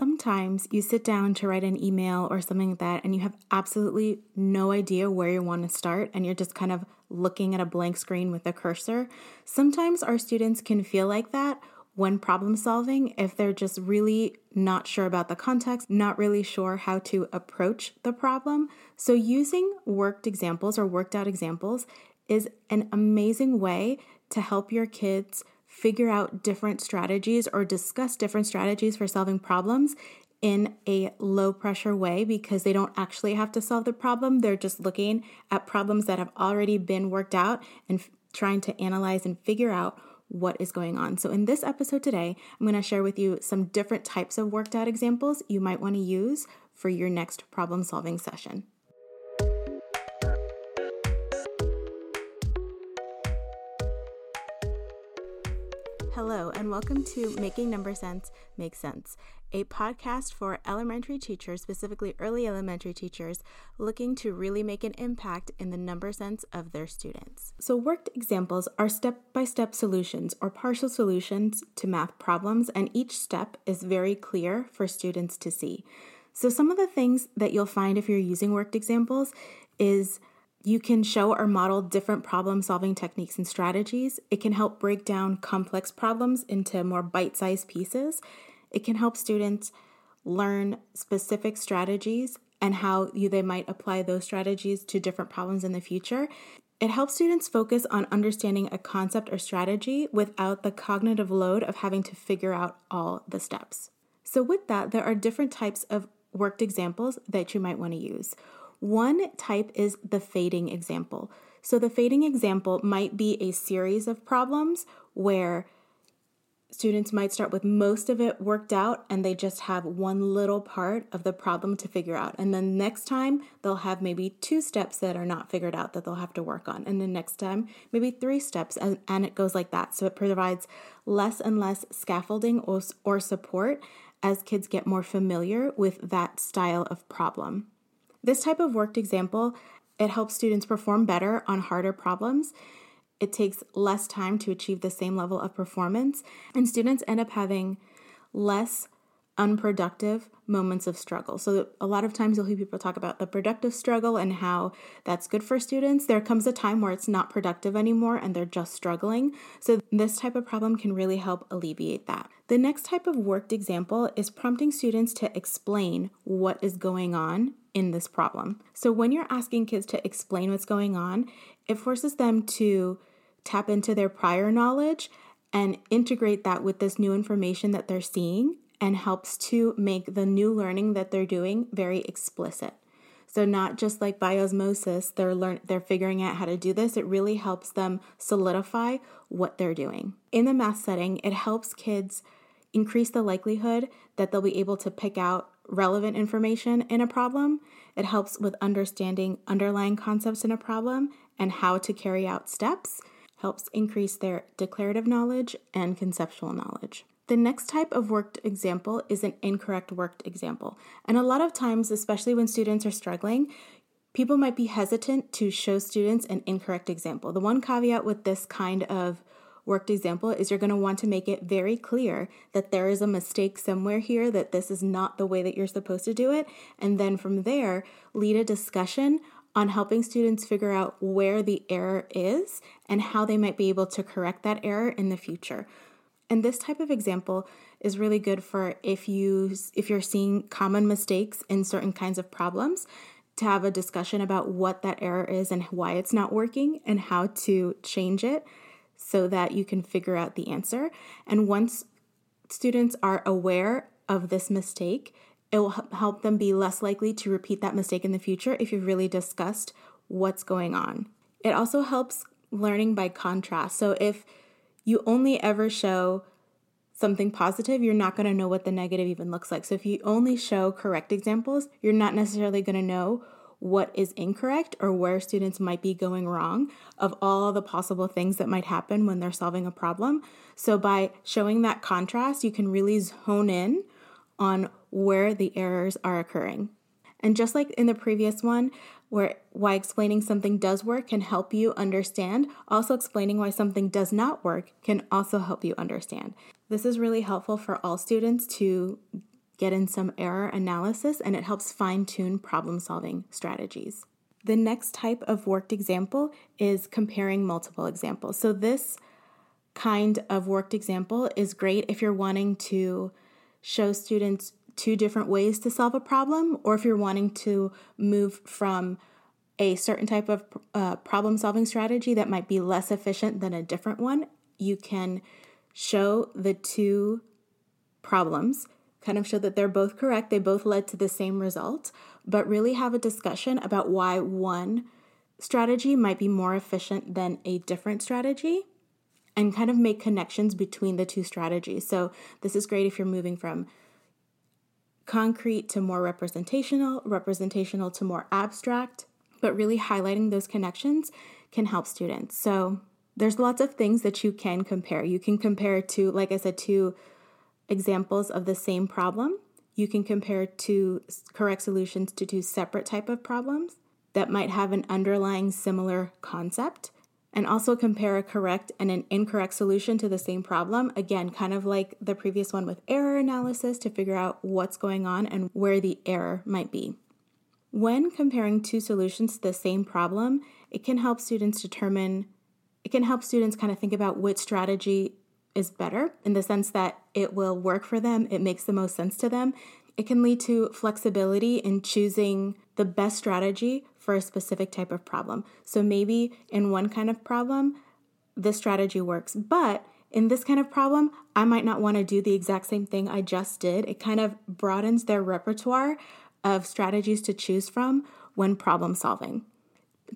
Sometimes you sit down to write an email or something like that, and you have absolutely no idea where you want to start, and you're just kind of looking at a blank screen with a cursor. Sometimes our students can feel like that when problem solving if they're just really not sure about the context, not really sure how to approach the problem. So, using worked examples or worked out examples is an amazing way to help your kids figure out different strategies or discuss different strategies for solving problems in a low pressure way because they don't actually have to solve the problem. They're just looking at problems that have already been worked out and f- trying to analyze and figure out what is going on. So, in this episode today, I'm going to share with you some different types of worked out examples you might want to use for your next problem solving session. Hello, and welcome to Making Number Sense Make Sense, a podcast for elementary teachers, specifically early elementary teachers, looking to really make an impact in the number sense of their students. So, worked examples are step by step solutions or partial solutions to math problems, and each step is very clear for students to see. So, some of the things that you'll find if you're using worked examples is you can show or model different problem solving techniques and strategies. It can help break down complex problems into more bite sized pieces. It can help students learn specific strategies and how you, they might apply those strategies to different problems in the future. It helps students focus on understanding a concept or strategy without the cognitive load of having to figure out all the steps. So, with that, there are different types of worked examples that you might want to use. One type is the fading example. So, the fading example might be a series of problems where students might start with most of it worked out and they just have one little part of the problem to figure out. And then next time, they'll have maybe two steps that are not figured out that they'll have to work on. And then next time, maybe three steps, and, and it goes like that. So, it provides less and less scaffolding or, or support as kids get more familiar with that style of problem. This type of worked example, it helps students perform better on harder problems. It takes less time to achieve the same level of performance, and students end up having less unproductive moments of struggle. So, a lot of times you'll hear people talk about the productive struggle and how that's good for students. There comes a time where it's not productive anymore and they're just struggling. So, this type of problem can really help alleviate that. The next type of worked example is prompting students to explain what is going on in this problem. So, when you're asking kids to explain what's going on, it forces them to tap into their prior knowledge and integrate that with this new information that they're seeing and helps to make the new learning that they're doing very explicit. So not just like by osmosis, they're learn they're figuring out how to do this. It really helps them solidify what they're doing. In the math setting, it helps kids increase the likelihood that they'll be able to pick out relevant information in a problem. It helps with understanding underlying concepts in a problem and how to carry out steps, helps increase their declarative knowledge and conceptual knowledge. The next type of worked example is an incorrect worked example. And a lot of times, especially when students are struggling, people might be hesitant to show students an incorrect example. The one caveat with this kind of worked example is you're going to want to make it very clear that there is a mistake somewhere here, that this is not the way that you're supposed to do it. And then from there, lead a discussion on helping students figure out where the error is and how they might be able to correct that error in the future. And this type of example is really good for if you if you're seeing common mistakes in certain kinds of problems to have a discussion about what that error is and why it's not working and how to change it so that you can figure out the answer. And once students are aware of this mistake, it will help them be less likely to repeat that mistake in the future if you've really discussed what's going on. It also helps learning by contrast. So if you only ever show something positive, you're not going to know what the negative even looks like. So if you only show correct examples, you're not necessarily going to know what is incorrect or where students might be going wrong of all the possible things that might happen when they're solving a problem. So, by showing that contrast, you can really hone in on where the errors are occurring. And just like in the previous one, where why explaining something does work can help you understand, also explaining why something does not work can also help you understand. This is really helpful for all students to get in some error analysis and it helps fine tune problem solving strategies. The next type of worked example is comparing multiple examples. So, this kind of worked example is great if you're wanting to show students two different ways to solve a problem, or if you're wanting to move from a certain type of uh, problem solving strategy that might be less efficient than a different one, you can show the two problems, kind of show that they're both correct, they both led to the same result, but really have a discussion about why one strategy might be more efficient than a different strategy and kind of make connections between the two strategies. So, this is great if you're moving from concrete to more representational, representational to more abstract, but really highlighting those connections can help students. So, there's lots of things that you can compare. You can compare to, like I said, two examples of the same problem. You can compare two correct solutions to two separate type of problems that might have an underlying similar concept and also compare a correct and an incorrect solution to the same problem. Again, kind of like the previous one with error analysis to figure out what's going on and where the error might be. When comparing two solutions to the same problem, it can help students determine, it can help students kind of think about which strategy is better in the sense that it will work for them, it makes the most sense to them. It can lead to flexibility in choosing the best strategy for a specific type of problem. So maybe in one kind of problem, this strategy works, but in this kind of problem, I might not want to do the exact same thing I just did. It kind of broadens their repertoire of strategies to choose from when problem solving.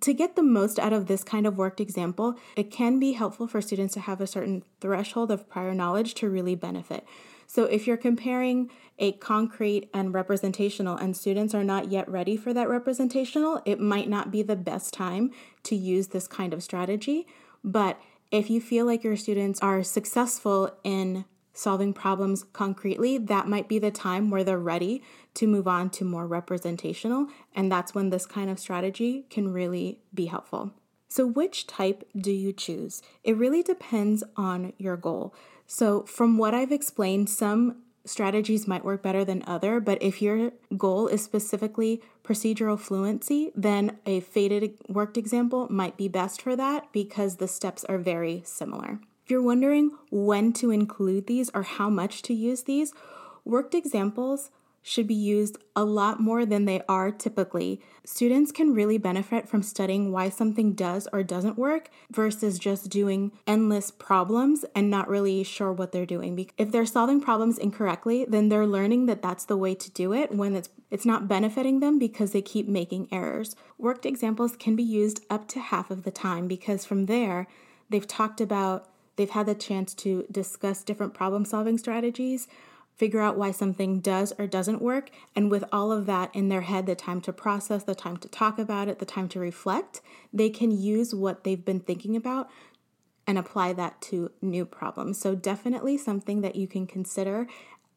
To get the most out of this kind of worked example, it can be helpful for students to have a certain threshold of prior knowledge to really benefit. So if you're comparing a concrete and representational and students are not yet ready for that representational, it might not be the best time to use this kind of strategy. But if you feel like your students are successful in solving problems concretely, that might be the time where they're ready to move on to more representational. And that's when this kind of strategy can really be helpful. So, which type do you choose? It really depends on your goal. So, from what I've explained, some strategies might work better than other, but if your goal is specifically procedural fluency, then a faded worked example might be best for that because the steps are very similar. If you're wondering when to include these or how much to use these, worked examples should be used a lot more than they are typically. Students can really benefit from studying why something does or doesn't work versus just doing endless problems and not really sure what they're doing. If they're solving problems incorrectly, then they're learning that that's the way to do it when it's it's not benefiting them because they keep making errors. Worked examples can be used up to half of the time because from there, they've talked about they've had the chance to discuss different problem solving strategies figure out why something does or doesn't work, and with all of that in their head, the time to process, the time to talk about it, the time to reflect, they can use what they've been thinking about and apply that to new problems. So, definitely something that you can consider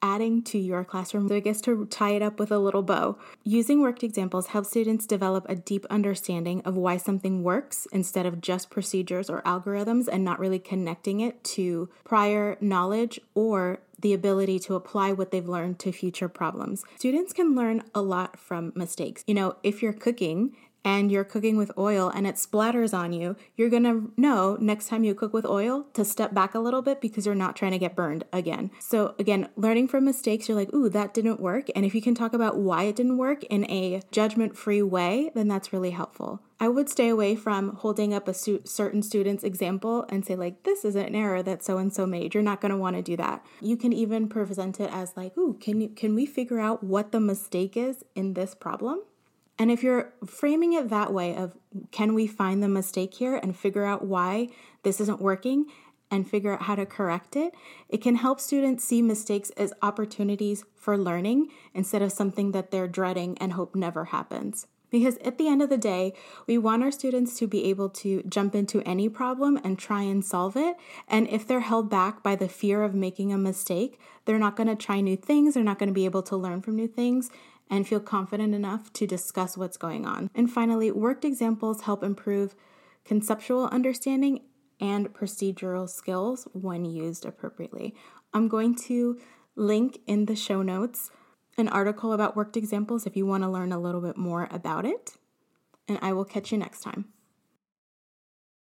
adding to your classroom. So, I guess to tie it up with a little bow, using worked examples helps students develop a deep understanding of why something works instead of just procedures or algorithms and not really connecting it to prior knowledge or the ability to apply what they've learned to future problems. Students can learn a lot from mistakes. You know, if you're cooking and you're cooking with oil and it splatters on you, you're gonna know next time you cook with oil to step back a little bit because you're not trying to get burned again. So, again, learning from mistakes, you're like, ooh, that didn't work. And if you can talk about why it didn't work in a judgment free way, then that's really helpful. I would stay away from holding up a certain student's example and say, like, this is an error that so and so made. You're not going to want to do that. You can even present it as, like, ooh, can, you, can we figure out what the mistake is in this problem? And if you're framing it that way of can we find the mistake here and figure out why this isn't working and figure out how to correct it, it can help students see mistakes as opportunities for learning instead of something that they're dreading and hope never happens. Because at the end of the day, we want our students to be able to jump into any problem and try and solve it. And if they're held back by the fear of making a mistake, they're not going to try new things, they're not going to be able to learn from new things, and feel confident enough to discuss what's going on. And finally, worked examples help improve conceptual understanding and procedural skills when used appropriately. I'm going to link in the show notes an article about worked examples if you want to learn a little bit more about it. And I will catch you next time.